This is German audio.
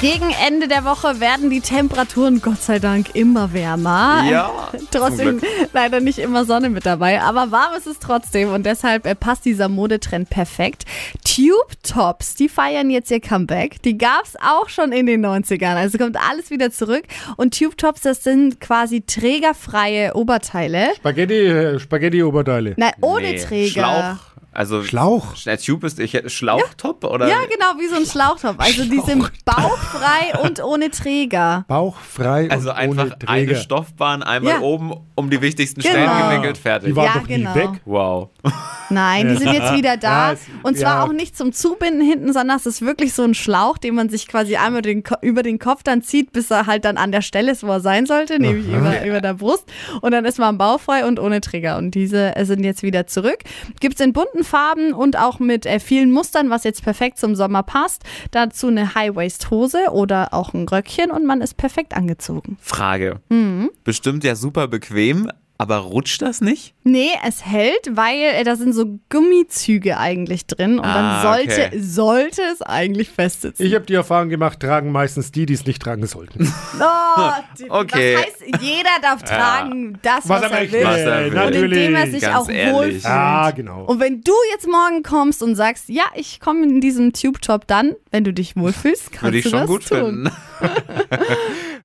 Gegen Ende der Woche werden die Temperaturen Gott sei Dank immer wärmer. Ja, Trotzdem leider nicht immer Sonne mit dabei, aber warm ist es trotzdem und deshalb äh, passt dieser Modetrend perfekt. Tube Tops, die feiern jetzt ihr Comeback. Die gab's auch schon in den 90ern, also kommt alles wieder zurück. Und Tube Tops, das sind quasi trägerfreie Oberteile. Spaghetti, äh, Spaghetti-Oberteile. Nein, ohne Nee, Träger. Schlauch. Also Schlauch? Der Tube ist ich Schlauchtop oder? Ja, genau, wie so ein Schlauchtopf. Also die sind bauchfrei und ohne Träger. Bauchfrei Also und einfach ohne eine Träger. Stoffbahn einmal Ja. oben um die wichtigsten Genau. Stellen gewickelt, fertig. Die waren Ja, doch nie genau. weg. Wow. Nein, die sind jetzt wieder da. Ja, es- und zwar ja. auch nicht zum Zubinden hinten, sondern es ist wirklich so ein Schlauch, den man sich quasi einmal den, über den Kopf dann zieht, bis er halt dann an der Stelle ist, wo er sein sollte, nämlich über, über der Brust. Und dann ist man bauchfrei und ohne Träger. Und diese äh, sind jetzt wieder zurück. Gibt's in bunten Farben und auch mit äh, vielen Mustern, was jetzt perfekt zum Sommer passt. Dazu eine High-Waist-Hose oder auch ein Röckchen und man ist perfekt angezogen. Frage. Mhm. Bestimmt ja super bequem, aber rutscht das nicht? Nee, es hält, weil äh, da sind so Gummizüge eigentlich drin und Ah, dann sollte, okay. sollte es eigentlich festsitzen. Ich habe die Erfahrung gemacht, tragen meistens die, die es nicht tragen sollten. Oh, die, Okay. Das heißt, jeder darf tragen das, was, Was er will. Was er will. Und indem er sich Ganz auch ehrlich. wohlfühlt. ah, genau. Und wenn du jetzt morgen kommst und sagst, ja, ich komme in diesen Tube-Top, dann, wenn du dich wohlfühlst, kannst Würde ich du schon das gut tun. finden.